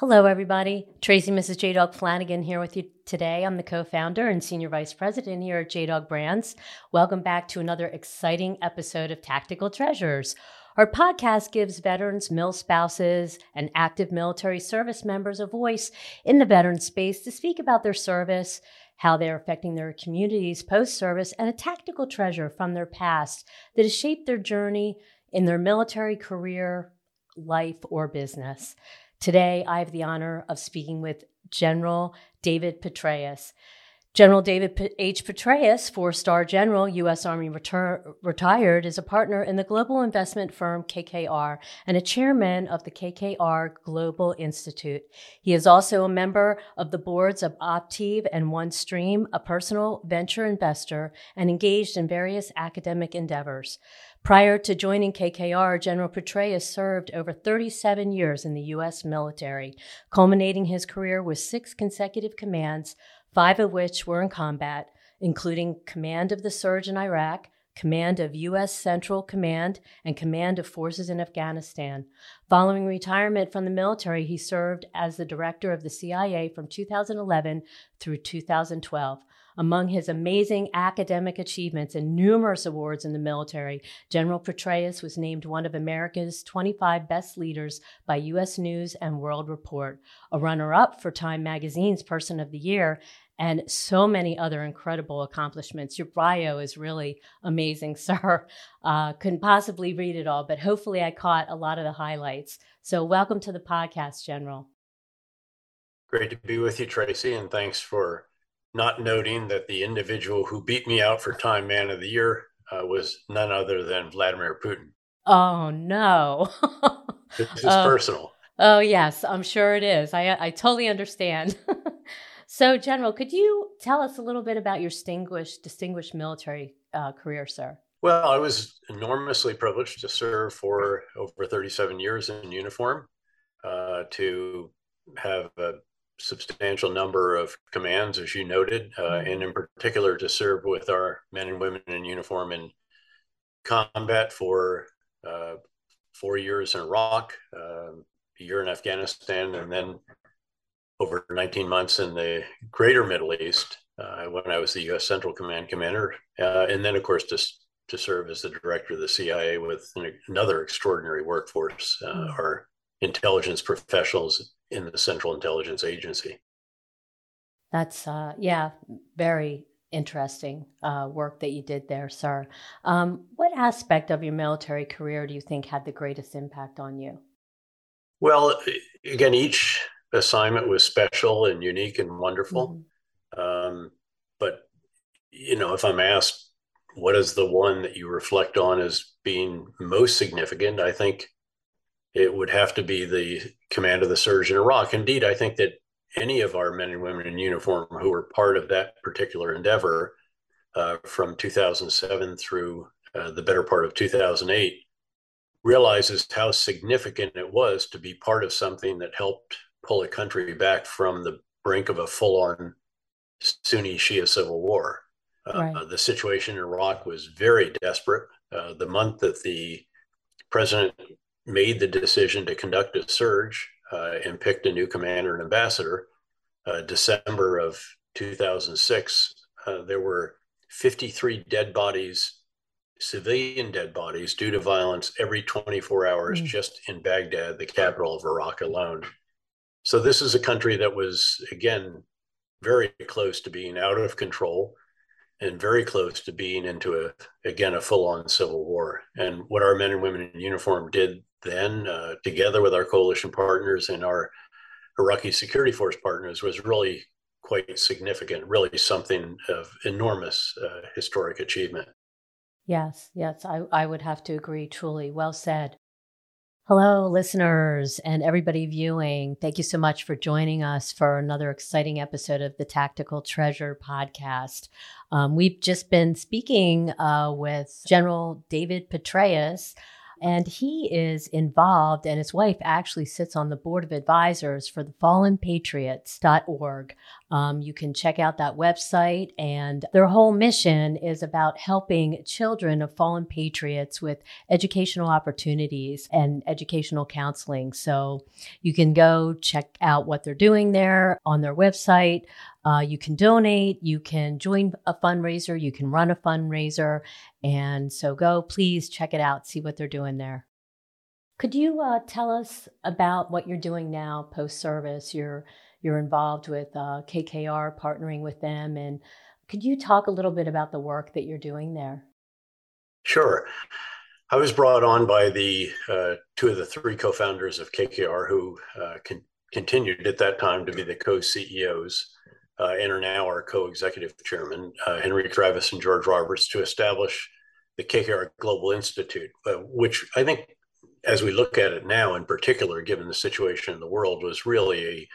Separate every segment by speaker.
Speaker 1: Hello, everybody. Tracy, Mrs. J Dog Flanagan here with you today. I'm the co founder and senior vice president here at J Dog Brands. Welcome back to another exciting episode of Tactical Treasures. Our podcast gives veterans, mil spouses, and active military service members a voice in the veteran space to speak about their service, how they're affecting their communities post service, and a tactical treasure from their past that has shaped their journey in their military career, life, or business. Today, I have the honor of speaking with General David Petraeus. General David H. Petraeus, four star general, U.S. Army retur- retired, is a partner in the global investment firm KKR and a chairman of the KKR Global Institute. He is also a member of the boards of Optiv and OneStream, a personal venture investor, and engaged in various academic endeavors. Prior to joining KKR, General Petraeus served over 37 years in the U.S. military, culminating his career with six consecutive commands, five of which were in combat, including command of the surge in Iraq, command of U.S. Central Command, and command of forces in Afghanistan. Following retirement from the military, he served as the director of the CIA from 2011 through 2012. Among his amazing academic achievements and numerous awards in the military, General Petraeus was named one of America's 25 best leaders by U.S. News and World Report, a runner up for Time Magazine's Person of the Year, and so many other incredible accomplishments. Your bio is really amazing, sir. Uh, couldn't possibly read it all, but hopefully I caught a lot of the highlights. So, welcome to the podcast, General.
Speaker 2: Great to be with you, Tracy, and thanks for not noting that the individual who beat me out for Time Man of the Year uh, was none other than Vladimir Putin.
Speaker 1: Oh, no.
Speaker 2: this is uh, personal.
Speaker 1: Oh, yes, I'm sure it is. I, I totally understand. so, General, could you tell us a little bit about your distinguished, distinguished military uh, career, sir?
Speaker 2: Well, I was enormously privileged to serve for over 37 years in uniform, uh, to have a substantial number of commands, as you noted, uh, mm-hmm. and in particular to serve with our men and women in uniform in combat for uh, four years in Iraq, uh, a year in Afghanistan, and then over 19 months in the greater Middle East uh, when I was the U.S. Central Command commander, uh, and then, of course, to, to serve as the director of the CIA with another extraordinary workforce, uh, mm-hmm. our intelligence professionals in the Central Intelligence Agency.
Speaker 1: That's, uh, yeah, very interesting uh, work that you did there, sir. Um, what aspect of your military career do you think had the greatest impact on you?
Speaker 2: Well, again, each assignment was special and unique and wonderful. Mm-hmm. Um, but, you know, if I'm asked, what is the one that you reflect on as being most significant? I think it would have to be the command of the surge in Iraq. Indeed, I think that any of our men and women in uniform who were part of that particular endeavor uh, from 2007 through uh, the better part of 2008 realizes how significant it was to be part of something that helped pull a country back from the brink of a full-on Sunni Shia civil war. Uh, right. the situation in Iraq was very desperate. Uh, the month that the president made the decision to conduct a surge uh, and picked a new commander and ambassador, uh, December of 2006, uh, there were 53 dead bodies, civilian dead bodies, due to violence every 24 hours mm. just in Baghdad, the capital of Iraq alone. So, this is a country that was, again, very close to being out of control and very close to being into a again a full-on civil war and what our men and women in uniform did then uh, together with our coalition partners and our iraqi security force partners was really quite significant really something of enormous uh, historic achievement
Speaker 1: yes yes I, I would have to agree truly well said Hello, listeners, and everybody viewing. Thank you so much for joining us for another exciting episode of the Tactical Treasure podcast. Um, we've just been speaking uh, with General David Petraeus, And he is involved, and his wife actually sits on the board of advisors for the fallenpatriots.org. Um, you can check out that website, and their whole mission is about helping children of fallen patriots with educational opportunities and educational counseling. So you can go check out what they're doing there on their website. Uh, you can donate, you can join a fundraiser, you can run a fundraiser. And so go, please check it out, see what they're doing there. Could you uh, tell us about what you're doing now post service? You're you're involved with uh, KKR, partnering with them, and could you talk a little bit about the work that you're doing there?
Speaker 2: Sure. I was brought on by the uh, two of the three co-founders of KKR, who uh, con- continued at that time to be the co-CEOs uh, and are now our co-executive chairman, uh, Henry Kravis and George Roberts, to establish the KKR Global Institute, uh, which I think, as we look at it now, in particular, given the situation in the world, was really a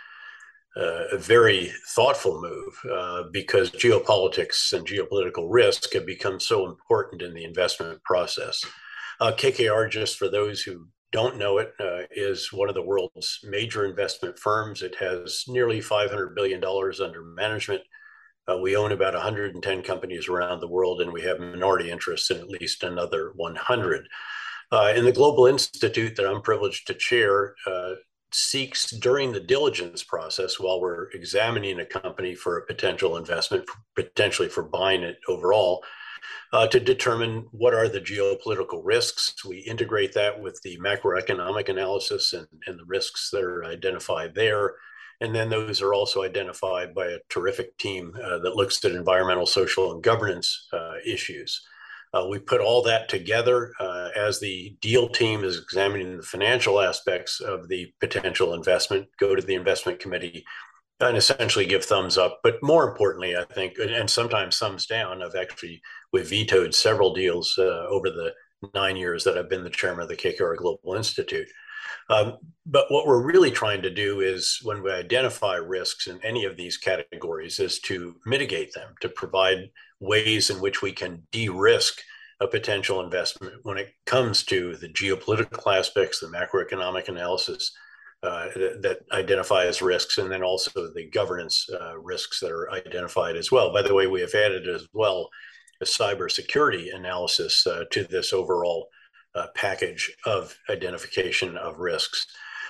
Speaker 2: uh, a very thoughtful move uh, because geopolitics and geopolitical risk have become so important in the investment process. Uh, KKR, just for those who don't know it, uh, is one of the world's major investment firms. It has nearly $500 billion under management. Uh, we own about 110 companies around the world, and we have minority interests in at least another 100. Uh, in the Global Institute that I'm privileged to chair, uh, seeks during the diligence process while we're examining a company for a potential investment, potentially for buying it overall, uh, to determine what are the geopolitical risks. We integrate that with the macroeconomic analysis and, and the risks that are identified there. And then those are also identified by a terrific team uh, that looks at environmental, social, and governance uh, issues. Uh, we put all that together uh, as the deal team is examining the financial aspects of the potential investment, go to the investment committee and essentially give thumbs up. But more importantly, I think, and sometimes thumbs down, I've actually, we've vetoed several deals uh, over the nine years that I've been the chairman of the KKR Global Institute. Um, but what we're really trying to do is when we identify risks in any of these categories is to mitigate them, to provide ways in which we can de-risk a potential investment when it comes to the geopolitical aspects, the macroeconomic analysis uh, that, that, identifies risks, and then also the governance uh, risks that are identified as well. By the way, we have added as well a cybersecurity analysis uh, to this overall package of identification of risks.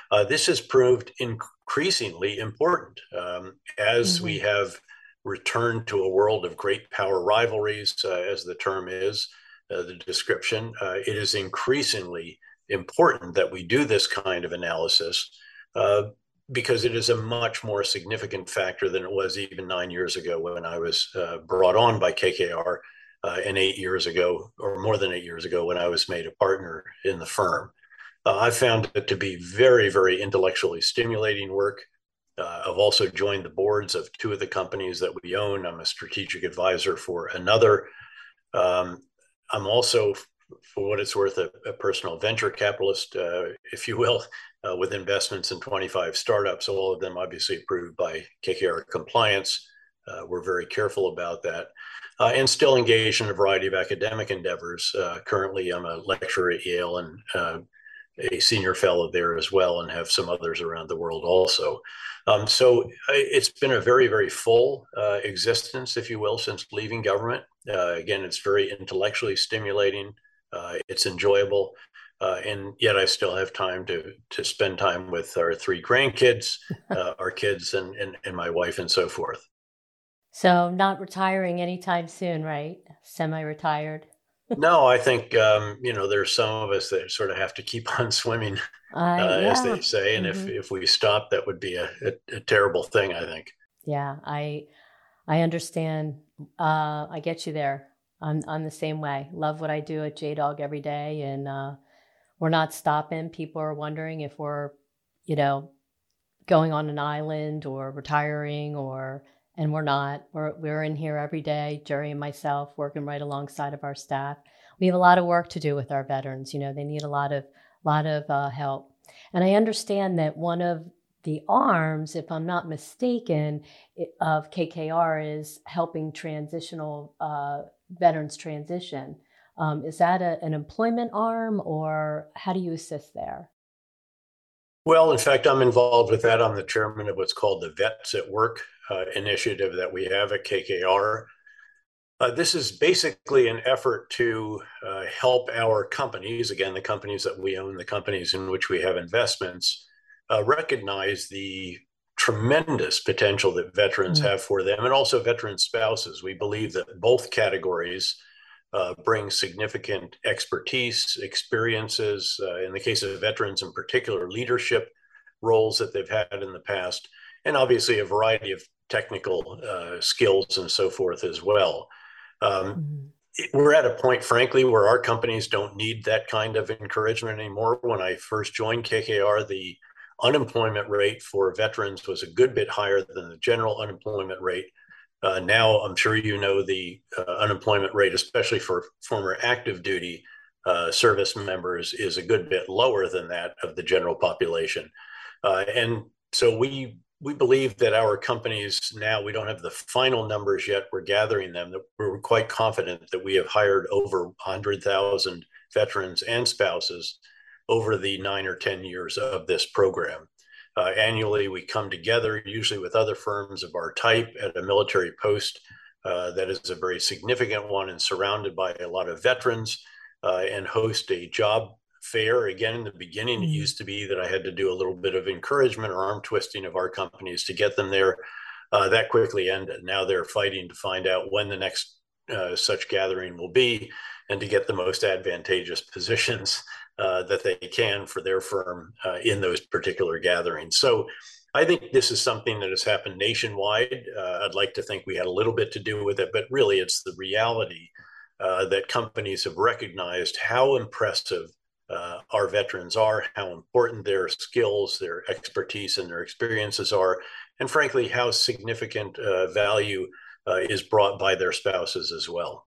Speaker 2: Uh, this has proved increasingly important um, as mm-hmm. we have returned to a world of great power rivalries, as the term is, the description. It is increasingly important that we do this kind of analysis uh, because it is a much more significant factor than it was even nine years ago when I was brought on by KKR uh, and eight years ago, or more than eight years ago, when I was made a partner in the firm. Uh, I found it to be very, very intellectually stimulating work. Uh, I've also joined the boards of two of the companies that we own. I'm a strategic advisor for another. Um, I'm also, for what it's worth, a, a personal venture capitalist, uh, if you will, uh, with investments in 25 startups, all of them obviously approved by KKR compliance. Uh, we're very careful about that uh, and still engaged in a variety of academic endeavors. Uh, currently, I'm a lecturer at Yale and uh, a senior fellow there as well, and have some others around the world also. Um, so it's been a very, very full uh, existence, if you will, since leaving government. Uh, again, it's very intellectually stimulating. Uh, it's enjoyable. and yet, I still have time to to spend time with our three grandkids, our kids, and, and and my wife, and so forth.
Speaker 1: So, not retiring anytime soon, right? Semi retired.
Speaker 2: no, I think, um, you know, there's some of us that sort of have to keep on swimming, uh, uh, yeah. as they say. And mm-hmm. if, if we stop, that would be a, a, a, terrible thing, I think.
Speaker 1: Yeah, I, I understand. Uh, I get you there. I'm, I'm the same way. Love what I do at J Dog every day. And uh, we're not stopping. People are wondering if we're, you know, going on an island or retiring or and we're not. We're, we're in here every day, Jerry and myself, working right alongside of our staff. We have a lot of work to do with our veterans. You know, they need a lot of lot of uh, help. And I understand that one of the arms, if I'm not mistaken, of KKR is helping transitional uh, veterans transition. Um, is that a, an employment arm or how do you assist there?
Speaker 2: Well, in fact, I'm involved with that. I'm the chairman of what's called the Vets at Work uh, initiative that we have at KKR. Uh, this is basically an effort to uh, help our companies, again, the companies that we own, the companies in which we have investments, uh, recognize the tremendous potential that veterans mm-hmm. have for them and also veteran spouses. We believe that both categories uh, bring significant expertise, experiences, uh, in the case of veterans in particular, leadership roles that they've had in the past, and obviously a variety of technical uh, skills and so forth as well. Um, mm-hmm we're at a point, frankly, where our companies don't need that kind of encouragement anymore. When I first joined KKR, the unemployment rate for veterans was a good bit higher than the general unemployment rate. Uh, now, I'm sure you know the uh, unemployment rate, especially for former active duty uh, service members, is a good bit lower than that of the general population. Uh, and so we we believe that our companies now we don't have the final numbers yet. We're gathering them. That we're quite confident that we have hired over 100,000 veterans and spouses over the nine or 10 years of this program. Uh, annually, we come together, usually with other firms of our type, at a military post uh, that is a very significant one and surrounded by a lot of veterans, uh, and host a job fair. Again, in the beginning, it used to be that I had to do a little bit of encouragement or arm twisting of our companies to get them there. Uh, that quickly ended. Now they're fighting to find out when the next uh, such gathering will be and to get the most advantageous positions uh, that they can for their firm uh, in those particular gatherings. So I think this is something that has happened nationwide. Uh, I'd like to think we had a little bit to do with it, but really it's the reality uh, that companies have recognized how impressive uh, our veterans are, how important their skills, their expertise, and their experiences are, and frankly, how significant value is brought by their spouses as well.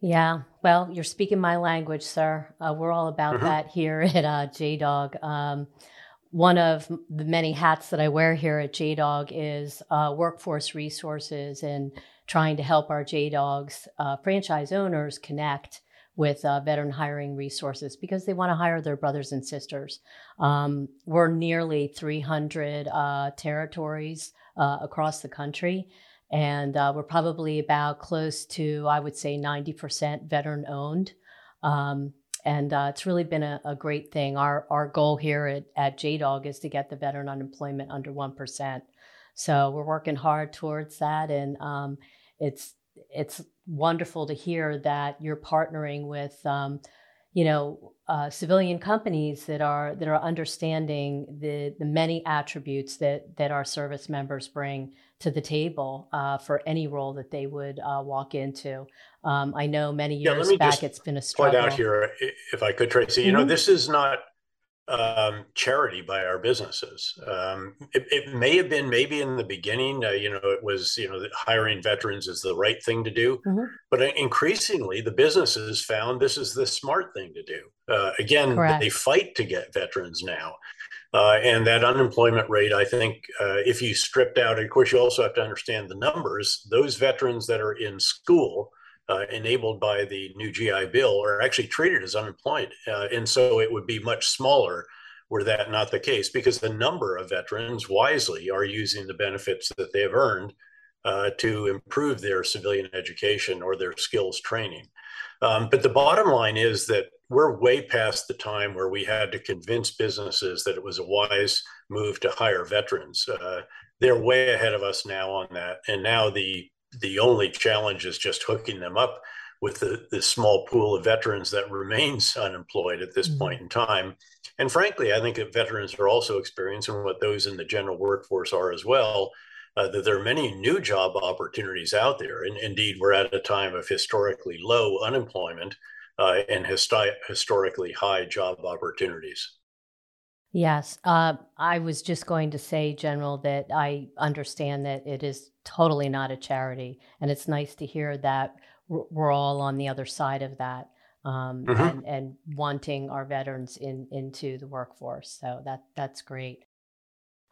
Speaker 1: Yeah, well, you're speaking my language, sir. Uh, we're all about mm-hmm. that here at uh, JDog. Um, one of the many hats that I wear here at JDog is uh, workforce resources and trying to help our JDogs uh, franchise owners connect with uh, veteran hiring resources because they want to hire their brothers and sisters. Um, we're nearly 300 uh, territories uh, across the country and uh, we're probably about close to, I would say, 90% veteran owned. Um, and uh, it's really been a, a, great thing. Our, our goal here at, at JDOG is to get the veteran unemployment under 1%. So we're working hard towards that. And um, it's, it's wonderful to hear that you're partnering with, um, you know, uh, civilian companies that are that are understanding the the many attributes that that our service members bring to the table uh, for any role that they would uh, walk into. Um, I know many years yeah, back it's been a struggle.
Speaker 2: Point out here, if I could, Tracy, you mm-hmm. know, this is not um, charity by our businesses. Um, it, it, may have been maybe in the beginning, uh, you know, it was, you know, hiring veterans is the right thing to do. Mm-hmm. But increasingly, the businesses found this is the smart thing to do. Uh, again, Correct. they fight to get veterans now. Uh, and that unemployment rate, I think, uh, if you stripped out, of course, you also have to understand the numbers. Those veterans that are in school, uh, enabled by the new GI Bill, are actually treated as unemployed. Uh, and so it would be much smaller were that not the case, because the number of veterans wisely are using the benefits that they have earned uh, to improve their civilian education or their skills training. Um, but the bottom line is that we're way past the time where we had to convince businesses that it was a wise move to hire veterans. Uh, they're way ahead of us now on that, and now the the only challenge is just hooking them up with the, the small pool of veterans that remains unemployed at this mm-hmm. point in time. And frankly, I think that veterans are also experiencing what those in the general workforce are as well. Uh, that there are many new job opportunities out there. And indeed, we're at a time of historically low unemployment uh, and histi- historically high job opportunities.
Speaker 1: Yes. Uh, I was just going to say, General, that I understand that it is totally not a charity. And it's nice to hear that we're all on the other side of that um, mm-hmm. and, and wanting our veterans in, into the workforce. So that, that's great.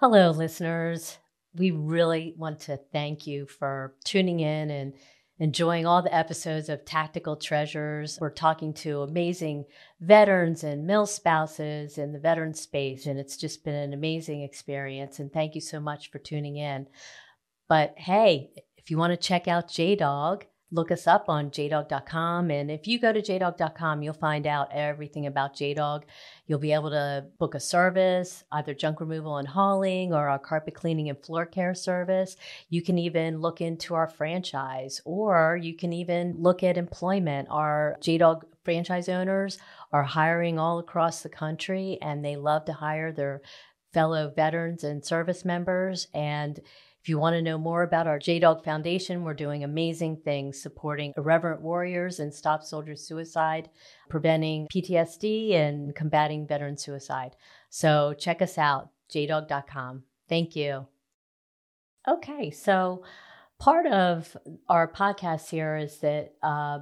Speaker 1: Hello, listeners. We really want to thank you for tuning in and enjoying all the episodes of Tactical Treasures. We're talking to amazing veterans and mill spouses in the veteran space, and it's just been an amazing experience. And thank you so much for tuning in. But hey, if you want to check out J Dog, look us up on jdog.com. And if you go to jdog.com, you'll find out everything about JDog. You'll be able to book a service, either junk removal and hauling or our carpet cleaning and floor care service. You can even look into our franchise or you can even look at employment. Our JDog franchise owners are hiring all across the country and they love to hire their fellow veterans and service members. And if you want to know more about our JDog Foundation, we're doing amazing things supporting irreverent warriors and stop soldiers suicide, preventing PTSD and combating veteran suicide. So check us out, jdog.com. Thank you. Okay, so part of our podcast here is that uh,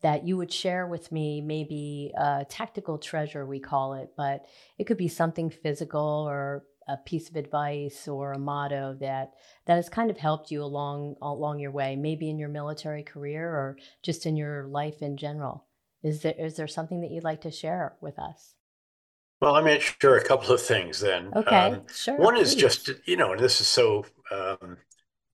Speaker 1: that you would share with me maybe a tactical treasure we call it, but it could be something physical or a piece of advice or a motto that that has kind of helped you along along your way, maybe in your military career or just in your life in general? Is there is there something that you'd like to share with us?
Speaker 2: Well, I mean, sure, a couple of things then.
Speaker 1: Okay, um, sure.
Speaker 2: One please. is just you know, and this is so um,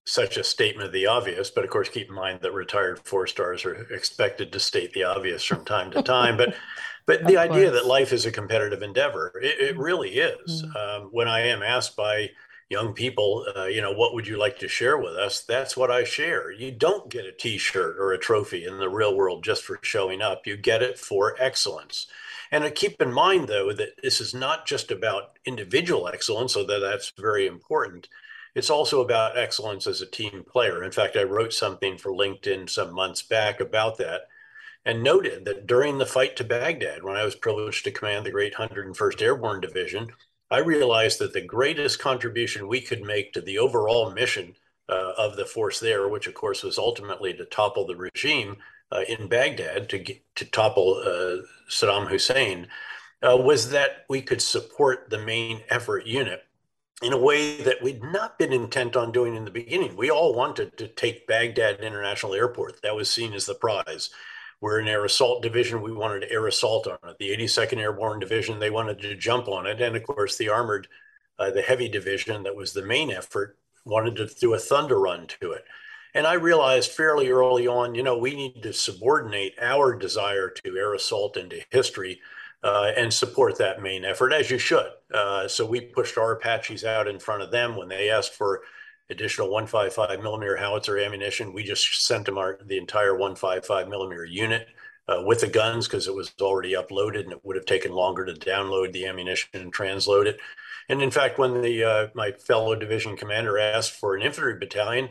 Speaker 2: such a statement of the obvious, but of course, keep in mind that retired four stars are expected to state the obvious from time to time. But but the idea that life is a competitive endeavor, it, it mm-hmm. really is. Mm-hmm. Um, when I am asked by young people, uh, you know, what would you like to share with us? That's what I share. You don't get a T-shirt or a trophy in the real world just for showing up. You get it for excellence. And uh, keep in mind, though, that this is not just about individual excellence, although that's very important. It's also about excellence as a team player. In fact, I wrote something for LinkedIn some months back about that and noted that during the fight to Baghdad, when I was privileged to command the great 101st Airborne Division, I realized that the greatest contribution we could make to the overall mission uh, of the force there, which of course was ultimately to topple the regime uh, in Baghdad, to, get, to topple uh, Saddam Hussein, uh, was that we could support the main effort unit in a way that we'd not been intent on doing in the beginning. We all wanted to take Baghdad International Airport. That was seen as the prize. We're an air assault division. We wanted air assault on it. The 82nd Airborne Division, they wanted to jump on it. And of course, the armored, uh, the heavy division that was the main effort, wanted to do a thunder run to it. And I realized fairly early on, you know, we need to subordinate our desire to air assault into history uh, and support that main effort, as you should. Uh, so we pushed our Apaches out in front of them when they asked for additional 155 millimeter howitzer ammunition. We just sent them our the entire 155 millimeter unit uh, with the guns because it was already uploaded and it would have taken longer to download the ammunition and transload it. And in fact, when the uh, my fellow division commander asked for an infantry battalion,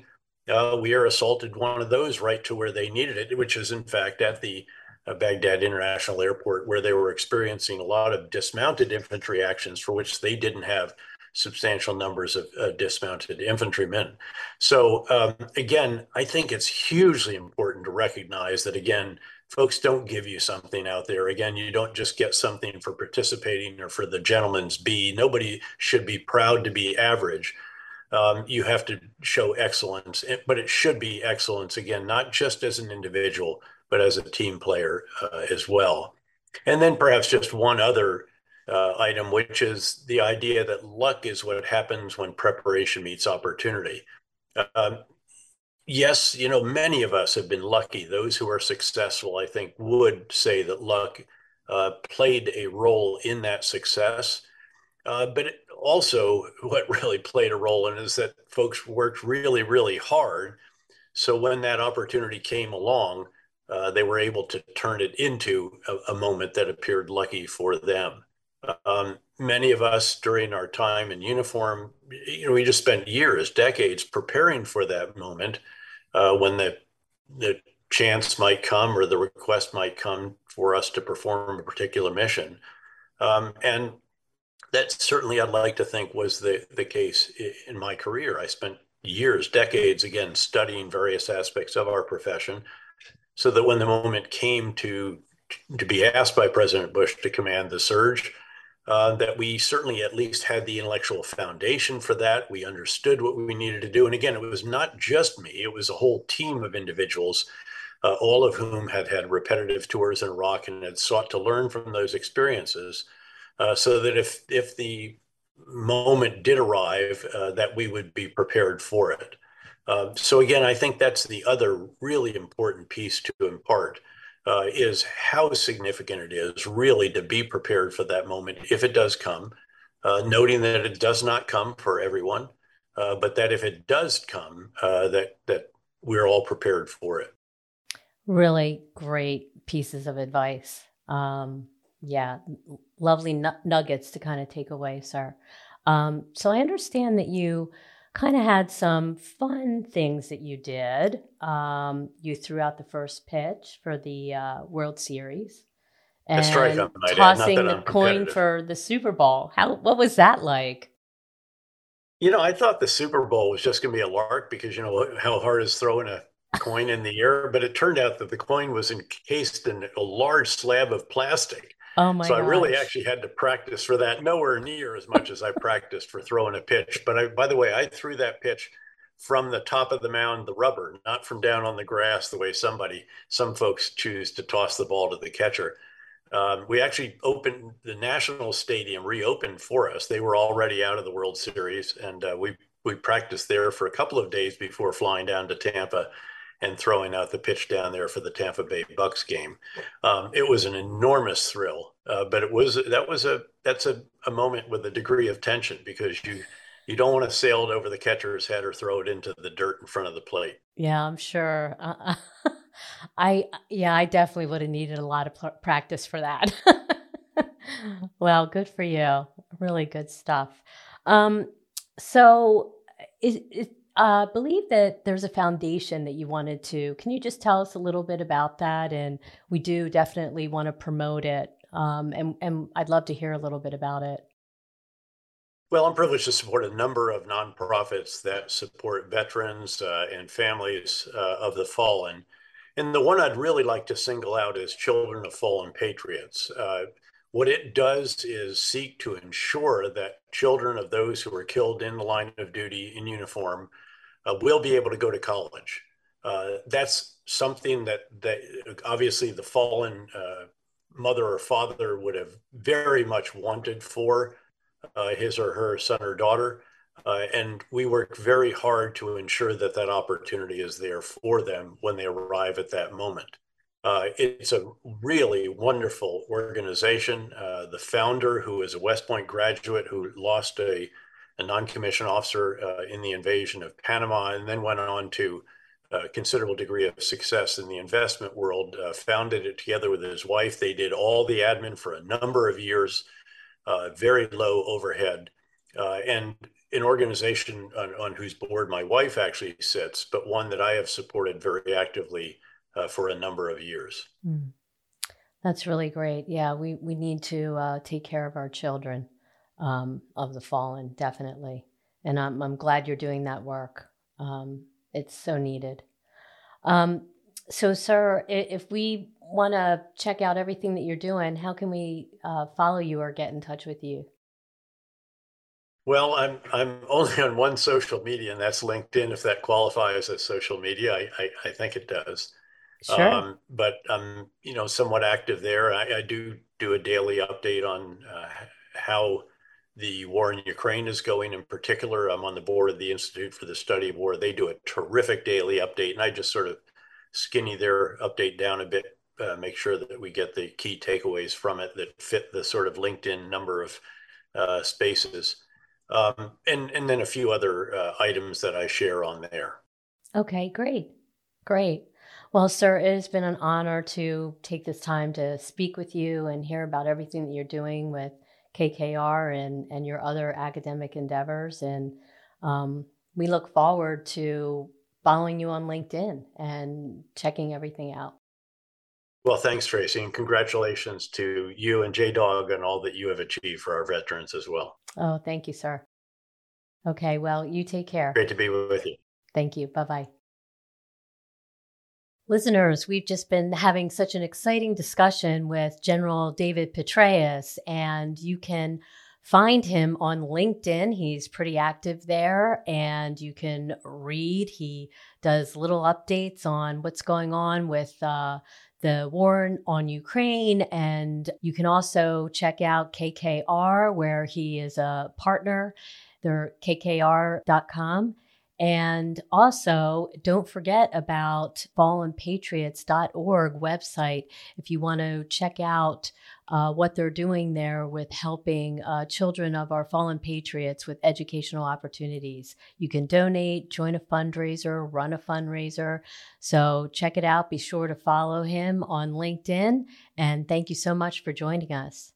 Speaker 2: uh, we air assaulted one of those right to where they needed it, which is in fact at the uh, Baghdad International Airport, where they were experiencing a lot of dismounted infantry actions for which they didn't have substantial numbers of uh, dismounted infantrymen. So um, again, I think it's hugely important to recognize that again, folks don't give you something out there. Again, you don't just get something for participating or for the gentleman's B. Nobody should be proud to be average. Um, you have to show excellence, but it should be excellence again, not just as an individual, but as a team player uh, as well. And then perhaps just one other uh, item, which is the idea that luck is what happens when preparation meets opportunity. Um, yes, you know, many of us have been lucky. Those who are successful, I think, would say that luck uh, played a role in that success. Uh, but also, what really played a role in is that folks worked really, really hard. So when that opportunity came along, uh, they were able to turn it into a, a moment that appeared lucky for them. Um, many of us during our time in uniform, you know, we just spent years, decades preparing for that moment uh, when the the chance might come or the request might come for us to perform a particular mission. Um, and that certainly I'd like to think was the, the case in my career. I spent years, decades, again, studying various aspects of our profession so that when the moment came to to be asked by President Bush to command the surge, uh, that we certainly at least had the intellectual foundation for that. We understood what we needed to do. And again, it was not just me, it was a whole team of individuals, uh, all of whom had had repetitive tours in Iraq and had sought to learn from those experiences uh, so that if, if the moment did arrive, uh, that we would be prepared for it. Uh, so again, I think that's the other really important piece to impart uh, is how significant it is really to be prepared for that moment if it does come, uh, noting that it does not come for everyone, uh, but that if it does come, uh, that that we're all prepared for it.
Speaker 1: Really great pieces of advice. Um, yeah, lovely nuggets to kind of take away, sir. Um, so I understand that you kind of had some fun things that you did. Um, you threw out the first pitch for the uh, World Series.
Speaker 2: And
Speaker 1: tossing the coin for the Super Bowl. How what was that like?
Speaker 2: You know, I thought the Super Bowl was just going to be a lark because you know how hard is throwing a coin in the air, but it turned out that the coin was encased in a large slab of plastic.
Speaker 1: Oh my!
Speaker 2: So
Speaker 1: gosh.
Speaker 2: I really actually had to practice for that. Nowhere near as much as I practiced for throwing a pitch. But I, by the way, I threw that pitch from the top of the mound, the rubber, not from down on the grass, the way somebody, some folks choose to toss the ball to the catcher. Um, we actually opened the National Stadium, reopened for us. They were already out of the World Series, and uh, we we practiced there for a couple of days before flying down to Tampa and throwing out the pitch down there for the Tampa Bay Bucks game. Um, it was an enormous thrill, uh, but it was that was a that's a, a moment with a degree of tension because you you don't want to sail it over the catcher's head or throw it into the dirt in front of the plate.
Speaker 1: Yeah, I'm sure. Uh, I yeah, I definitely would have needed a lot of pl- practice for that. well, good for you. Really good stuff. Um, so, is, is uh, believe that there's a foundation that you wanted to. Can you just tell us a little bit about that? And we do definitely want to promote it. Um, and, and I'd love to hear a little bit about it.
Speaker 2: Well, I'm privileged to support a number of nonprofits that support veterans uh, and families uh, of the fallen. And the one I'd really like to single out is Children of Fallen Patriots. What it does is seek to ensure that children of those who are killed in the line of duty in uniform uh, will be able to go to college. Uh, that's something that that obviously the fallen uh, mother or father would have very much wanted for uh, his or her son or daughter. Uh, and we work very hard to ensure that that opportunity is there for them when they arrive at that moment. Uh, it's a really wonderful organization. Uh, the founder, who is a West Point graduate who lost a, a non commissioned officer uh, in the invasion of Panama and then went on to a considerable degree of success in the investment world, uh, founded it together with his wife. They did all the admin for a number of years, uh, very low overhead, uh, and an organization on, on whose board my wife actually sits, but one that I have supported very actively uh, for a number of years. Mm.
Speaker 1: That's really great. Yeah, we, we need to uh, take care of our children um, of the fallen, definitely. And I'm, I'm glad you're doing that work. Um, it's so needed. Um, so, sir, if we want to check out everything that you're doing, how can we uh, follow you or get in touch with you?
Speaker 2: Well, I'm I'm only on one social media, and that's LinkedIn. If that qualifies as social media, I I, I think it does.
Speaker 1: Sure. Um,
Speaker 2: but I'm, you know, somewhat active there. I, I do do a daily update on uh, how the war in Ukraine is going. In particular, I'm on the board of the Institute for the Study of War. They do a terrific daily update, and I just sort of skinny their update down a bit, uh, make sure that we get the key takeaways from it that fit the sort of LinkedIn number of uh, spaces, um, and and then a few other uh, items that I share on there.
Speaker 1: Okay, great, great. Well, sir, it has been an honor to take this time to speak with you and hear about everything that you're doing with KKR and, and your other academic endeavors. And um, we look forward to following you on LinkedIn and checking everything out.
Speaker 2: Well, thanks, Tracy, and congratulations to you and J Dog and all that you have achieved for our veterans as well.
Speaker 1: Oh, thank you, sir. Okay, well, you take care.
Speaker 2: Great to be with you.
Speaker 1: Thank you. Bye bye. Listeners, we've just been having such an exciting discussion with General David Petraeus, and you can find him on LinkedIn. He's pretty active there, and you can read. He does little updates on what's going on with uh, the war on Ukraine. And you can also check out KKR, where he is a partner. They're kkr.com. And also, don't forget about fallenpatriots.org website if you want to check out uh, what they're doing there with helping uh, children of our fallen patriots with educational opportunities. You can donate, join a fundraiser, run a fundraiser. So check it out. Be sure to follow him on LinkedIn. And thank you so much for joining us.